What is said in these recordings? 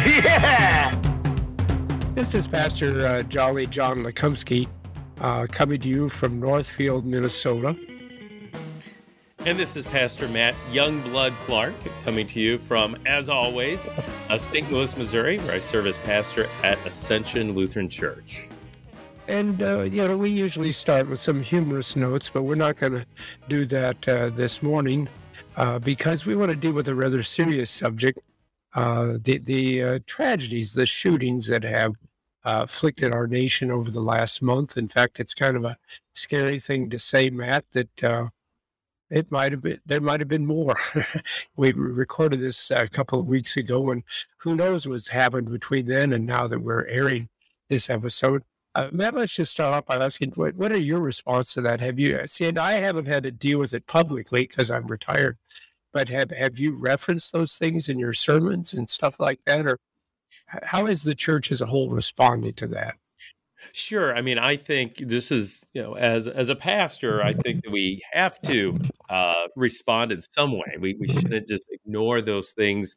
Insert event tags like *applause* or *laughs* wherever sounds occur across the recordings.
*laughs* Yeah! This is Pastor uh, Jolly John Lekumsky uh, coming to you from Northfield, Minnesota. And this is Pastor Matt Youngblood Clark coming to you from, as always, uh, St. Louis, Missouri, where I serve as pastor at Ascension Lutheran Church. And, uh, you know, we usually start with some humorous notes, but we're not going to do that uh, this morning uh, because we want to deal with a rather serious subject uh, the, the uh, tragedies, the shootings that have uh, afflicted our nation over the last month. In fact, it's kind of a scary thing to say, Matt, that uh, it might have been there might have been more. *laughs* we recorded this a couple of weeks ago, and who knows what's happened between then and now that we're airing this episode. Uh, Matt, let's just start off by asking, what, what are your response to that? Have you seen? I haven't had to deal with it publicly because I'm retired, but have have you referenced those things in your sermons and stuff like that, or how is the church as a whole responding to that? Sure. I mean, I think this is, you know, as as a pastor, I think that we have to uh, respond in some way. We we shouldn't just ignore those things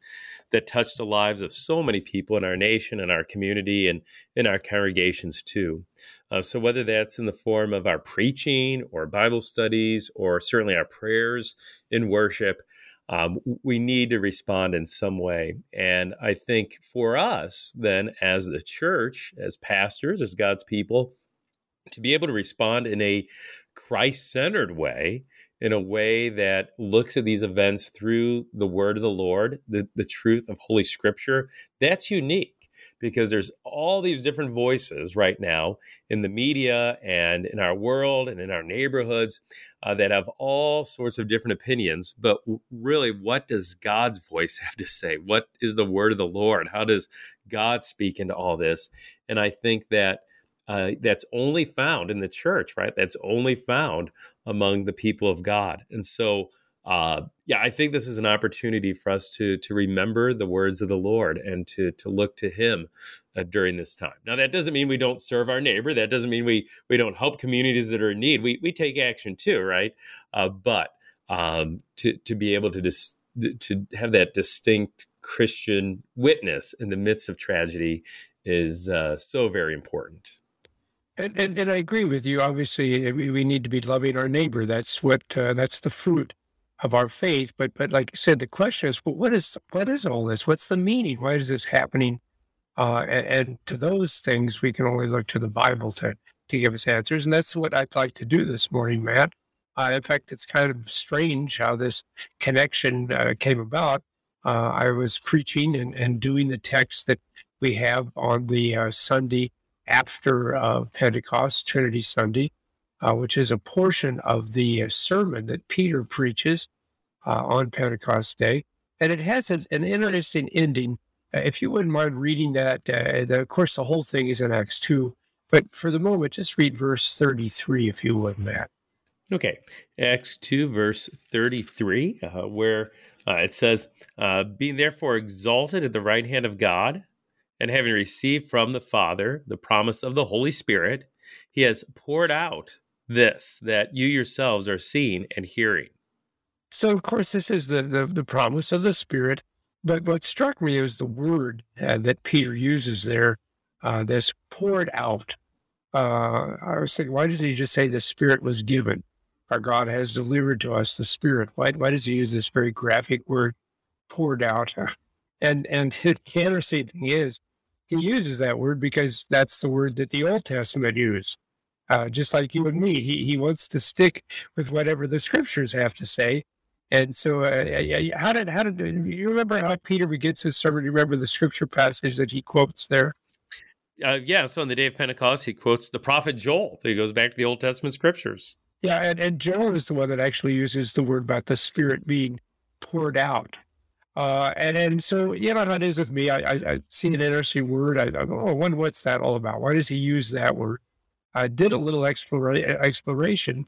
that touch the lives of so many people in our nation and our community and in our congregations too. Uh, so whether that's in the form of our preaching or Bible studies or certainly our prayers in worship, um, we need to respond in some way. And I think for us, then, as the church, as pastors, as God's people, to be able to respond in a Christ centered way, in a way that looks at these events through the word of the Lord, the, the truth of Holy Scripture, that's unique because there's all these different voices right now in the media and in our world and in our neighborhoods uh, that have all sorts of different opinions. But really, what does God's voice *laughs* have to say? What is the word of the Lord? How does God speak into all this? And I think that uh, that's only found in the church, right? That's only found among the people of God. And so, uh, yeah, I think this is an opportunity for us to to remember the words of the Lord and to to look to Him uh, during this time. Now, that doesn't mean we don't serve our neighbor. That doesn't mean we we don't help communities that are in need. We we take action too, right? Uh, but um, to to be able to dis- to have that distinct Christian witness in the midst of tragedy is uh, so very important. And, and and I agree with you. Obviously, we, we need to be loving our neighbor. That's what uh, that's the fruit of our faith. But but like I said, the question is, well, what is what is all this? What's the meaning? Why is this happening? Uh, and, and to those things, we can only look to the Bible to to give us answers. And that's what I'd like to do this morning, Matt. Uh, in fact, it's kind of strange how this connection uh, came about. Uh, I was preaching and, and doing the text that we have on the uh, Sunday after uh, Pentecost, Trinity Sunday, which is a portion of the sermon that Peter preaches uh, on Pentecost Day. And it has an, an interesting ending. Uh, if you wouldn't mind reading that, uh, the, of course, the whole thing is in Acts 2. But for the moment, just read verse 33, if you would, Matt. Okay, Acts 2, verse 33, uh, where uh, it says, uh, Being therefore exalted at the right hand of God, and having received from the Father the promise of the Holy Spirit, he has poured out this that you yourselves are seeing and hearing. So, of course, this is the, the, the promise of the Spirit. But what struck me is the word uh, that Peter uses there, uh, this poured out. Uh, I was thinking, why doesn't he just say the Spirit was given? Our God has delivered to us the Spirit. Why, why does he use this very graphic word, poured out? *laughs* And and *laughs* the interesting thing is, he uses that word because that's the word that the Old Testament used. Uh, just like you and me, he he wants to stick with whatever the Scriptures have to say. And so, uh, how did how did you remember how Peter begins his sermon? You remember the Scripture passage that he quotes there? Uh, yeah, so on the day of Pentecost, he quotes the prophet Joel. He goes back to the Old Testament scriptures. Yeah, and, and Joel is the one that actually uses the word about the Spirit being poured out. Uh, and, and so, you know how it is with me. I, I, I see an interesting word. I, I go, oh, wonder what's that all about? Why does he use that word? I did a little explora- exploration.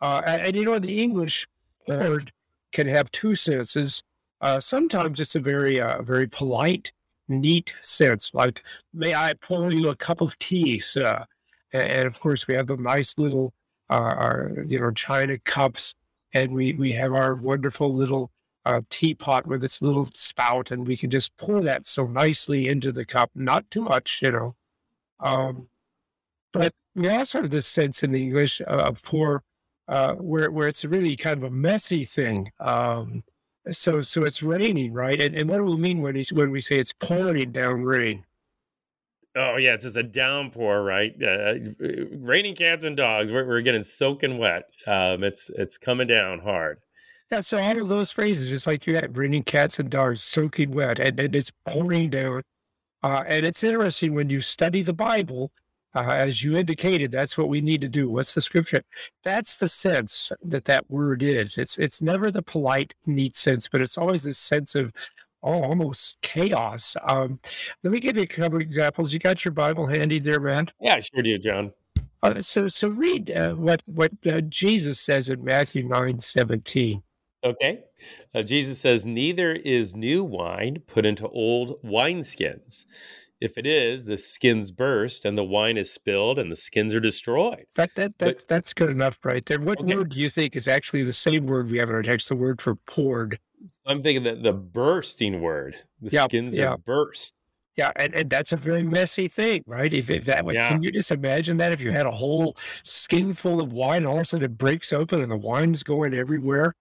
Uh, and, and, you know, the English word can have two senses. Uh, sometimes it's a very, uh, very polite, neat sense, like, may I pour you a cup of tea, sir? And, and of course, we have the nice little, uh, our, you know, china cups, and we, we have our wonderful little a teapot with its little spout, and we can just pour that so nicely into the cup. Not too much, you know. Um, but we also have this sense in English of pour, uh, where where it's really kind of a messy thing. Um, so so it's raining, right? And, and what do we mean when when we say it's pouring down rain? Oh yeah, it's just a downpour, right? Uh, raining cats and dogs. We're, we're getting soaking wet. Um, it's it's coming down hard. Yeah, so all of those phrases, just like you had, raining cats and dogs, soaking wet, and, and it's pouring down. Uh, and it's interesting when you study the Bible, uh, as you indicated, that's what we need to do. What's the scripture? That's the sense that that word is. It's it's never the polite, neat sense, but it's always this sense of oh, almost chaos. Um, let me give you a couple examples. You got your Bible handy there, man? Yeah, I sure do, John. Uh, so so read uh, what what uh, Jesus says in Matthew nine seventeen. Okay. Uh, Jesus says, Neither is new wine put into old wineskins. If it is, the skins burst and the wine is spilled and the skins are destroyed. That, that, that but, that's good enough right there. What okay. word do you think is actually the same word we have in our text, the word for poured? I'm thinking that the bursting word, the yeah, skins yeah. are burst. Yeah, and, and that's a very messy thing, right? If, if that yeah. can you just imagine that if you had a whole skin full of wine, all of a sudden it breaks open and the wine's going everywhere.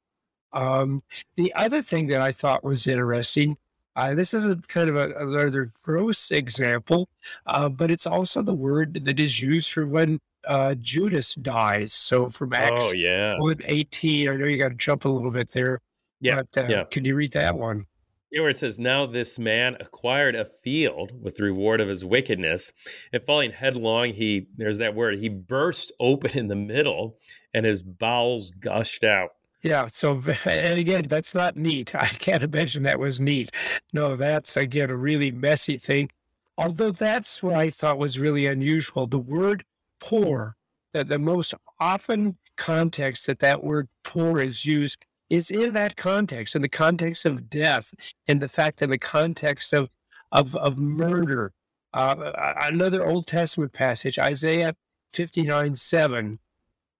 Um, the other thing that I thought was interesting, uh, this is a kind of a, a rather gross example, uh, but it's also the word that is used for when uh, Judas dies. So from Acts oh, yeah. 18, I know you got to jump a little bit there. Yeah, but, uh, yeah. Can you read that one? Yeah, where it says, Now this man acquired a field with the reward of his wickedness, and falling headlong, he, there's that word, he burst open in the middle, and his bowels gushed out. Yeah. So, *laughs* and again, that's not neat. I can't imagine that was neat. No, that's again a really messy thing. Although that's what I thought was really unusual. The word pour, that the most often context that that word pour is used is in that context, in the context of death, in the fact in the context of of, of murder. Uh, another Old Testament passage, Isaiah 59 7.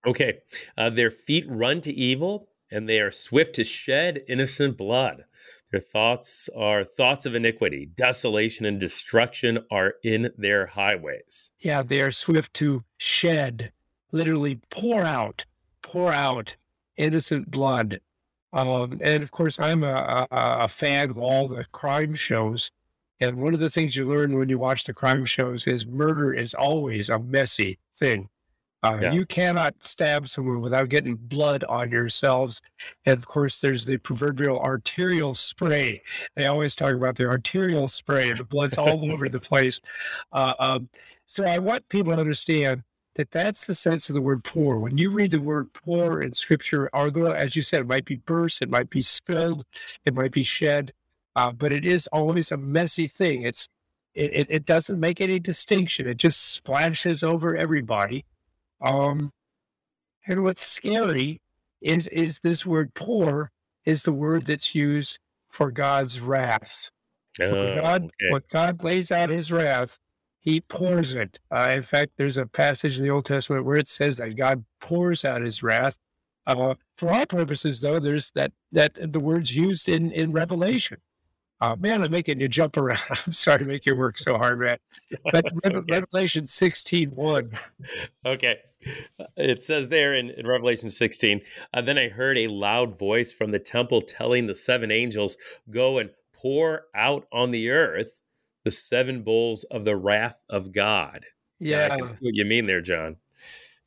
Okay. Uh, their feet run to evil and they are swift to shed innocent blood. Their thoughts are thoughts of iniquity. Desolation and destruction are in their highways. Yeah, they are swift to shed, literally pour out, pour out innocent blood. Um, and of course, I'm a, a, a fan of all the crime shows. And one of the things you learn when you watch the crime shows is murder is always a messy thing. Uh, yeah. You cannot stab someone without getting blood on yourselves. And of course, there's the proverbial arterial spray. They always talk about the arterial spray, and the blood's all *laughs* over the place. Uh, um, so I want people to understand that that's the sense of the word pour. When you read the word pour in scripture, although, as you said, it might be burst, it might be spilled, it might be shed, uh, but it is always a messy thing. It's it, it doesn't make any distinction. It just splashes over everybody. Um, and what's scary is is this word pour is the word that's used for God's wrath. Uh, God, okay. when God lays out his wrath, he pours it. Uh, in fact, there's a passage in the Old Testament where it says that God pours out his wrath. Uh, for our purposes, though, there's that that the words used in in Revelation. Uh, man, I'm making you jump around. *laughs* I'm sorry to make you work so hard, Matt. But *laughs* okay. Revelation 16 1. Okay. It says there in, in Revelation 16, uh, then I heard a loud voice from the temple telling the seven angels, Go and pour out on the earth the seven bowls of the wrath of God. Yeah. what you mean there, John.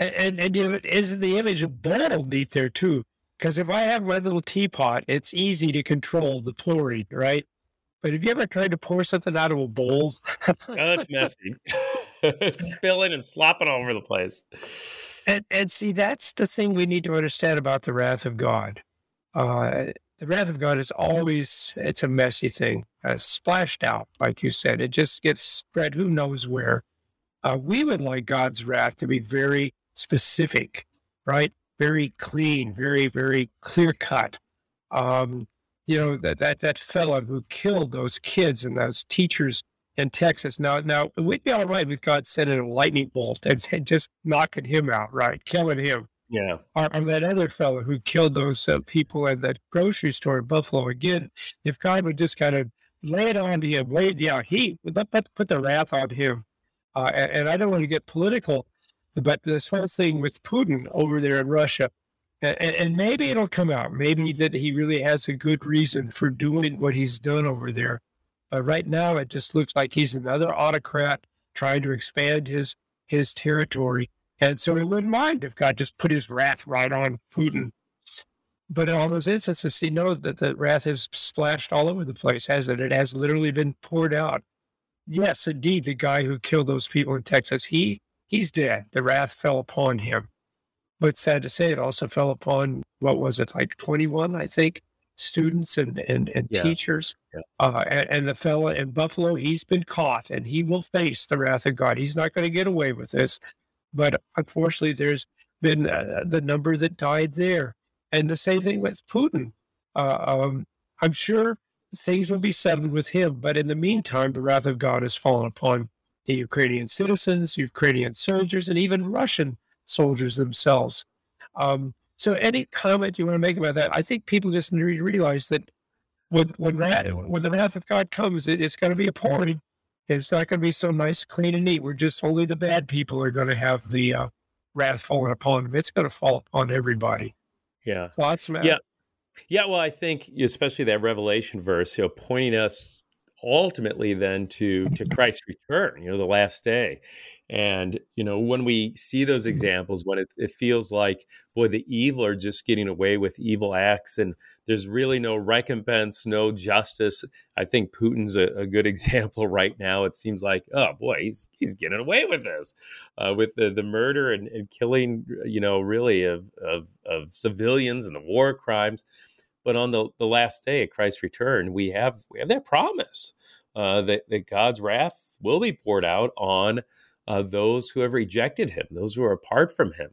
And, and, and is the image of bowl neat there too? Because if I have my little teapot, it's easy to control the pouring, right? But have you ever tried to pour something out of a bowl? oh, that's messy. *laughs* it's *laughs* spilling and slopping all over the place. And, and see, that's the thing we need to understand about the wrath of God. Uh, the wrath of God is always, it's a messy thing, uh, splashed out, like you said. It just gets spread who knows where. Uh, we would like God's wrath to be very specific, right? Very clean, very, very clear cut. Um, you know, that, that, that fellow who killed those kids and those teachers in Texas. Now, now we'd be all right with God sending a lightning bolt and, and just knocking him out, right? Killing him. Yeah. Or, or that other fellow who killed those uh, people at that grocery store in Buffalo. Again, if God would just kind of lay it on to him, lay it, yeah, he would put, put the wrath on him. Uh, and, and I don't want to get political, but this whole thing with Putin over there in Russia, and, and, maybe it'll come out. Maybe that he really has a good reason for doing what he's done over there. But right now, it just looks like he's another autocrat trying to expand his his territory. And so he wouldn't mind if God just put his wrath right on Putin. But in all those instances, he knows that the wrath has splashed all over the place, hasn't it? It has literally been poured out. Yes, indeed, the guy who killed those people in Texas, he he's dead. The wrath fell upon him. But sad to say, it also fell upon what was it, like 21, I think, students and and, and yeah. teachers. Yeah. Uh, and, and the fellow in Buffalo, he's been caught and he will face the wrath of God. He's not going to get away with this. But unfortunately, there's been uh, the number that died there. And the same thing with Putin. Uh, um, I'm sure things will be settled with him. But in the meantime, the wrath of God has fallen upon the Ukrainian citizens, Ukrainian soldiers, and even Russian soldiers themselves. Um, so, any comment you want to make about that? I think people just need to realize that when when, when the wrath of God comes, it, it's going to be a appalling. It's not going to be so nice, clean, and neat. We're just only the bad people are going to have the uh, wrath falling upon them. It's going to fall upon everybody. Yeah. Thoughts, Matt? Yeah. Yeah. Well, I think especially that Revelation verse, you know, pointing us ultimately then to to Christ's return. You know, the last day. And, you know, when we see those examples, when it, it, feels like, boy, the evil are just getting away with evil acts and there's really no recompense, no justice. I think Putin's a, a good *laughs* example right now. It seems like, oh boy, he's, he's getting away with this, uh, with the, the murder and, and, killing, you know, really of, of, of civilians and the war crimes. But on the, the last day of Christ's return, we have, we have that promise uh, that, that God's wrath will be poured out on uh, those who have rejected him, those who are apart from him.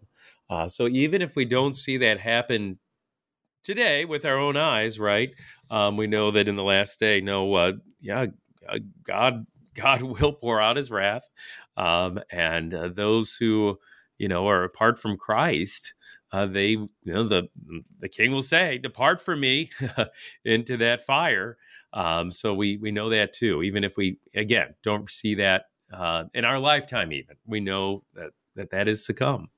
Uh, so even if we don't see that happen today with our own eyes, right? Um, we know that in the last day, no, uh, yeah, uh, God, *laughs* God will pour out His wrath, um, and uh, those who you know are apart from Christ. Uh, they, you know, the the king will say, "Depart from me *laughs* into that fire." Um, so we we know that too. Even if we again don't see that uh, in our lifetime, even we know that that, that is to come.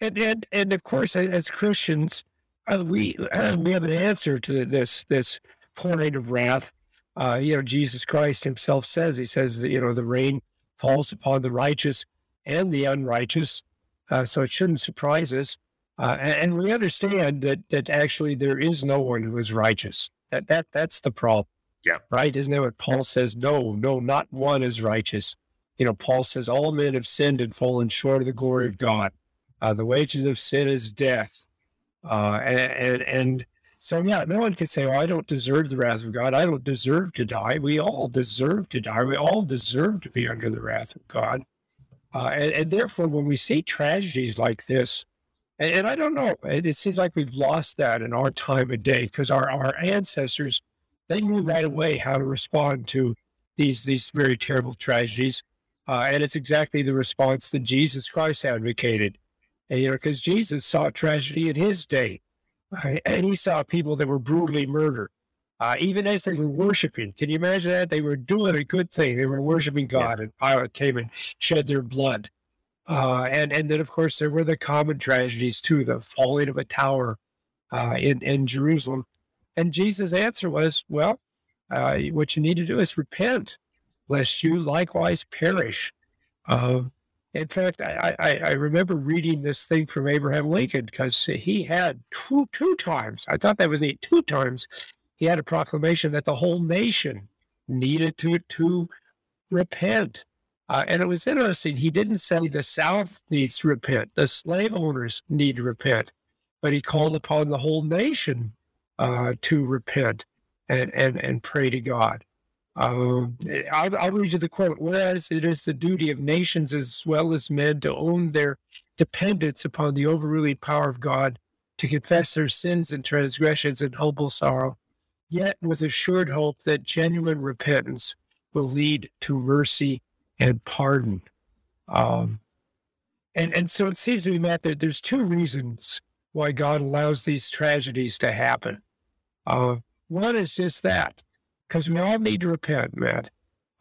And and and of course, as Christians, uh, we uh, we have an answer to this this point of wrath. Uh, you know, Jesus Christ Himself says He says that you know the rain falls upon the righteous and the unrighteous, uh, so it shouldn't surprise us. Uh, and, and, we understand that that actually there is no one who is righteous. That that that's the problem. Yeah. Right? Isn't that what Paul says? No, no, not one is righteous. You know, Paul says all men have sinned and fallen short of the glory of God. Uh, the wages of sin is death. Uh, and, and, and so, yeah, no one can say, "Well, I don't deserve the wrath of God. I don't deserve to die." We all deserve to die. We all deserve to be under the wrath of God. Uh, and, and, therefore, when we see tragedies like this, and, and I don't know, it, it, seems like we've lost that in our time of day because our, our ancestors they knew right away how to respond to these these very terrible tragedies, uh, and it's exactly the response that Jesus Christ advocated. And, you know, because Jesus saw tragedy in his day, uh, and he saw people that were brutally murdered, uh, even as they were worshiping. Can you imagine that? They were doing a good thing. They were worshiping God, yeah. and Pilate came and shed their blood. Uh, and and then of course there were the common tragedies too, the falling of a tower uh, in in Jerusalem, and Jesus' answer was, Well, uh, what you need to do is repent, lest you likewise perish. Uh, in fact, I, I, I, remember reading this thing from Abraham Lincoln because he had two, two times, I thought that was eight, two times, he had a proclamation that the whole nation needed to, to repent. Uh, and it was interesting. He didn't say the South needs to repent, the slave owners need to repent, but he called upon the whole nation uh, to repent and, and, and pray to God. Um, I'll, I'll read you the quote. Whereas it is the duty of nations as well as men to own their dependence upon the overruling power of God, to confess their sins and transgressions in humble sorrow, yet with assured hope that genuine repentance will lead to mercy and pardon. Um, and and so it seems to me, Matt, that there's two reasons why God allows these tragedies to happen. Uh, one is just that, because we all need to repent, Matt.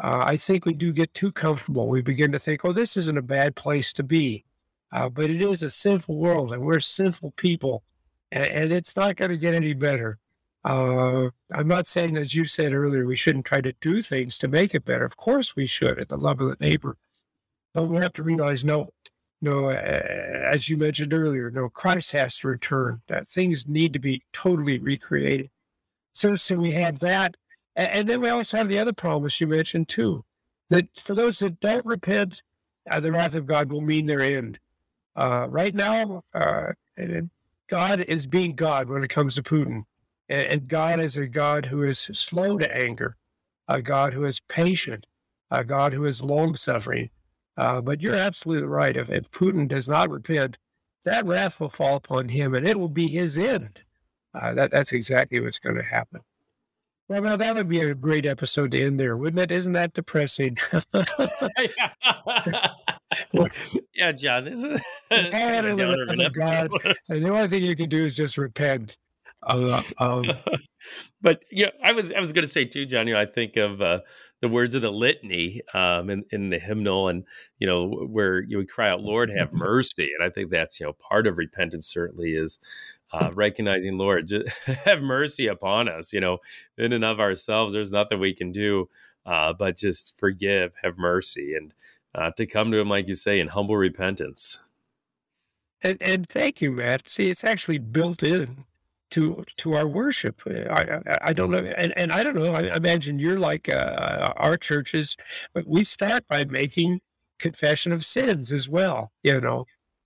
Uh, I think we do get too comfortable. We begin to think, oh, this isn't a bad place to be. Uh, but it is a sinful world, and we're sinful people, and, and it's not going to get any better. Uh, I'm not saying, as you said earlier, we shouldn't try to do things to make it better. Of course, we should at the love of the neighbor. But we have to realize, no, no, as you mentioned earlier, no, Christ has to return. That things need to be totally recreated. So, so we have that, and, then we also have the other promise you mentioned too, that for those that don't repent, uh, the wrath of God will mean their end. Uh, right now, uh, God is being God when it comes to Putin. And, and God is a God who is slow to anger, a God who is patient, a God who is long suffering. Uh, but you're absolutely right. If, if Putin does not repent, that wrath will fall upon him and it will be his end. Uh, that, that's exactly what's going to happen. Well, now that would be a great episode to end there, wouldn't it? Isn't that depressing? *laughs* yeah, John, this is *laughs* and the, God, *laughs* and the only thing you can do is just repent. Uh, um, but yeah, I was I was going to say too, john Johnny. I think of uh, the words of the litany um, in, in the hymnal, and you know where you would cry out, "Lord, have mercy." And I think that's you know part of repentance. Certainly is uh, recognizing, Lord, just *laughs* have mercy upon us. You know, in and of ourselves, there's nothing we can do, uh, but just forgive, have mercy, and uh, to come to Him, like you say, in humble repentance. And, and thank you, Matt. See, it's actually built in to to our worship. I I, I don't know, and, and I don't know. I imagine you're like uh, our churches, but we start by making confession of sins as well. You know,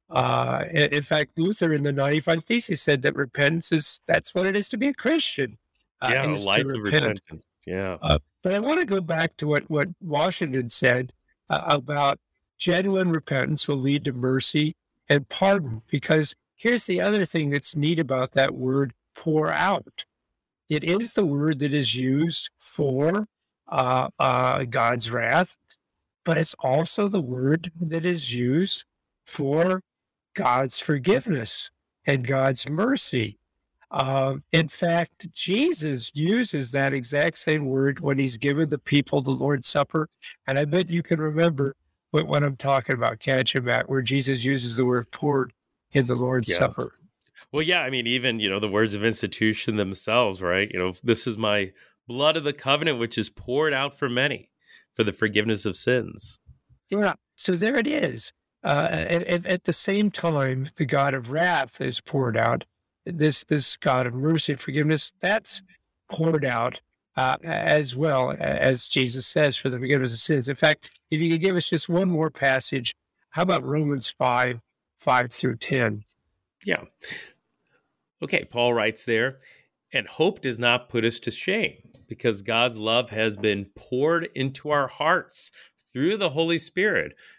uh, in fact, Luther in the 95 Theses said that repentance is that's what it is to be a Christian. Uh, yeah, a life of repentance. Yeah. Uh, but I want to go back to what, what Washington said uh, about genuine repentance will lead to mercy and pardon. Because here's the other thing that's neat about that word pour out it is the word that is used for uh, uh, God's wrath, but it's also the word that is used for God's forgiveness and God's mercy. Uh, in fact, Jesus uses that exact same word when he's given the people the Lord's Supper. And I bet you can remember what, what I'm talking about, catch him at, where Jesus uses the word poured in the Lord's yeah. Supper. Well, yeah, I mean, even, you know, the words of institution themselves, right? You know, this is my blood of the covenant, which is poured out for many for the forgiveness of sins. Yeah. So there it is. Uh, at, at, the same time, the God of wrath is poured out. This this God of mercy and forgiveness that's poured out uh, as well as Jesus says for the forgiveness of sins. In fact, if you could give us just one more passage, how about Romans five five through ten? Yeah. Okay, Paul writes there, and hope does not put us to shame because God's love has been poured into our hearts through the Holy Spirit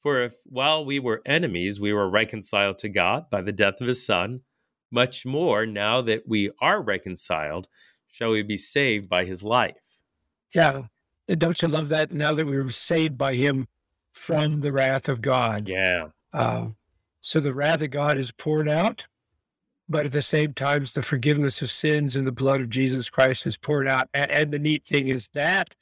For if while we were enemies, we were reconciled to God by the death of his Son, much more now that we are reconciled, shall we be saved by his life. Yeah. Don't you love that? Now that we were saved by him from the wrath of God. Yeah. Uh, so the wrath of God is poured out, but at the same time, the forgiveness of sins and the blood of Jesus Christ is poured out. And, and the neat thing is that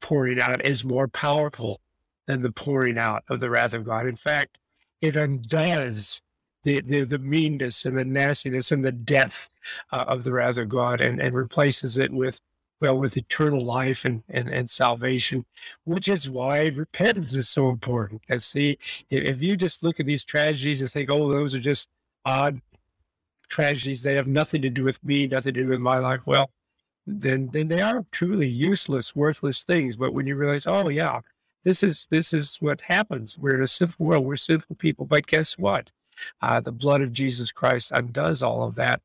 pouring out is more powerful than the pouring out of the wrath of God. In fact, it undoes the, the, the meanness and the nastiness and the death uh, of the wrath of God and, and replaces it with well, with eternal life and, and, and salvation, which is why repentance is so important. And see, if you just look at these tragedies and think, oh, those are just odd tragedies, they have nothing to do with me, nothing to do with my life, well, then then they are truly useless, worthless things. But when you realize, oh yeah, this is this is what happens. We're in a sinful world. We're sinful people. But guess what? Uh, the blood of Jesus Christ undoes all of that.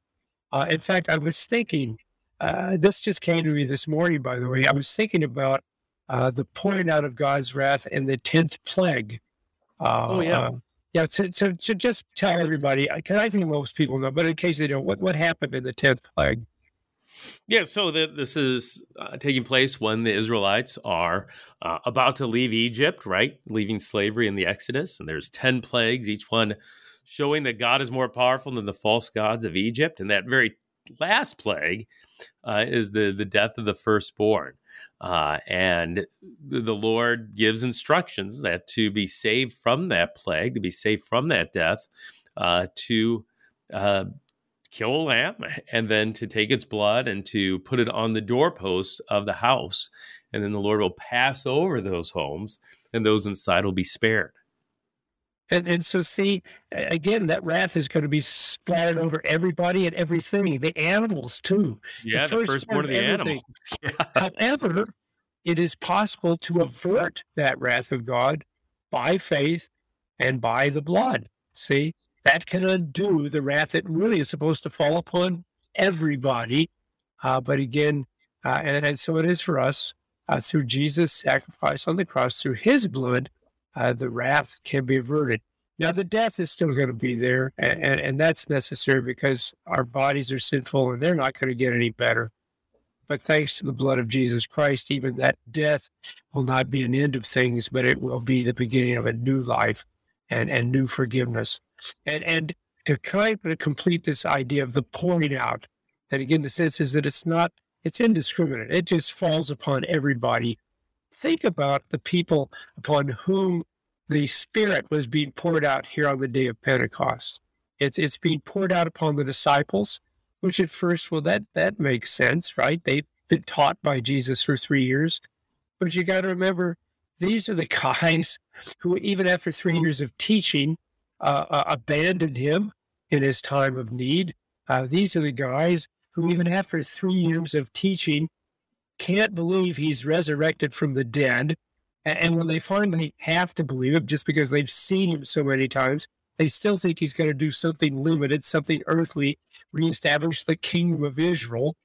Uh, in fact, I was thinking, uh, this just came to me this morning, by the way. I was thinking about uh, the pouring out of God's wrath in the 10th plague. Uh, oh, yeah. Uh, yeah, to, to, to, just tell everybody, because I think most people know, but in case they don't, what, what happened in the 10th plague? Yeah, so the, this is uh, taking place when the Israelites are uh, about to leave Egypt, right? Leaving slavery in the Exodus. And there's 10 plagues, each one showing that God is more powerful than the false gods of Egypt. And that very last plague uh, is the, the death of the firstborn. Uh, and the, the Lord gives instructions that to be saved from that plague, to be saved from that death, uh, to uh, kill a lamb *laughs* and then to take its blood and to put it on the doorpost of the house. And then the Lord will pass over those homes and those inside will be spared. And, and so, see, again, that wrath is going to be splattered over everybody and everything, the animals too. Yeah, the, the firstborn of the animals. *laughs* Yeah. However, it is possible to avert that wrath of God by faith and by the blood. See, that can undo the wrath that really is supposed to fall upon everybody. Uh, but again, uh, and, and, so it is for us uh, through Jesus' sacrifice on the cross, through his blood, uh, the wrath can be averted. Now, the death is still going to be there, and, and, and that's necessary because our bodies are sinful and they're not going to get any better. But thanks to the blood of Jesus Christ, even that death will not be an end of things, but it will be the beginning of a new life and, and new forgiveness. And and to kind of complete this idea of the pouring out, that again the sense is that it's not it's indiscriminate. It just falls upon everybody. Think about the people upon whom the Spirit was being poured out here on the day of Pentecost. It's it's being poured out upon the disciples, which at first, well, that that makes sense, right? They've been taught by Jesus for three years. But you got to remember, these are the guys who, even after three years of teaching, uh, uh, abandoned him in his time of need. Uh, these are the guys who, even after three years of teaching, can't believe he's resurrected from the dead. And when they finally have to believe it, just because they've seen him so many times, they still think he's going to do something limited, something earthly, reestablish the kingdom of Israel.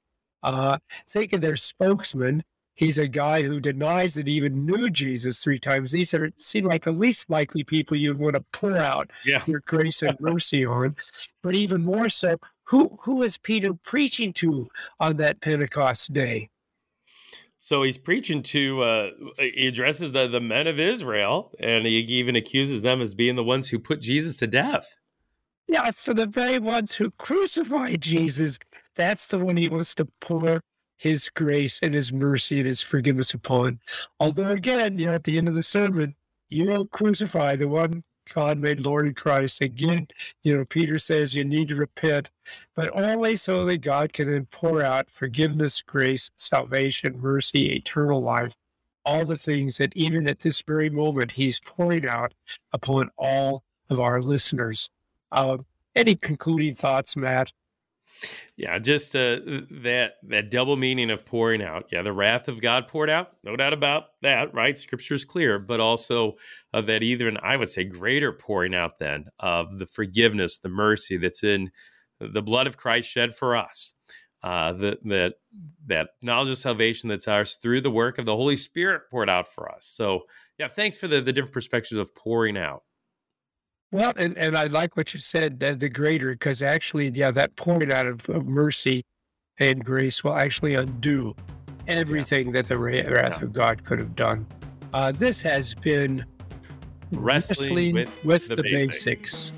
Uh, think of their spokesman He's a guy who denies that he even knew Jesus three times. These are seem like the least likely people you'd want to pour out yeah. your grace and mercy on. But even more so, who who is Peter preaching to on that Pentecost day? So he's preaching to, uh, he addresses the, the men of Israel, and he even accuses them as being the ones who put Jesus to death. Yeah, so the very ones who crucified Jesus, that's the one he wants to pour his grace and his mercy and his forgiveness upon. Although, again, you know, at the end of the sermon, you don't crucify the one God made Lord in Christ. Again, you know, Peter says you need to repent, but only so that God can then pour out forgiveness, grace, salvation, mercy, eternal life, all the things that even at this very moment he's pouring out upon all of our listeners. Uh, any concluding thoughts, Matt? Yeah, just uh, that that double meaning of pouring out. Yeah, the wrath of God poured out, no doubt about that, right? Scripture is clear, but also of that and I would say greater pouring out then of the forgiveness, the mercy that's in the blood of Christ shed for us. Uh, that that that knowledge of salvation that's ours through the work of the Holy Spirit poured out for us. So, yeah, thanks for the the different perspectives of pouring out. Well, and, and I like what you said, uh, the greater, because actually, yeah, that point out of, of, mercy and grace will actually undo everything yeah. that the wrath yeah. of God could have done. Uh, this has been Wrestling, Wrestling with, with, the, the basics. basics.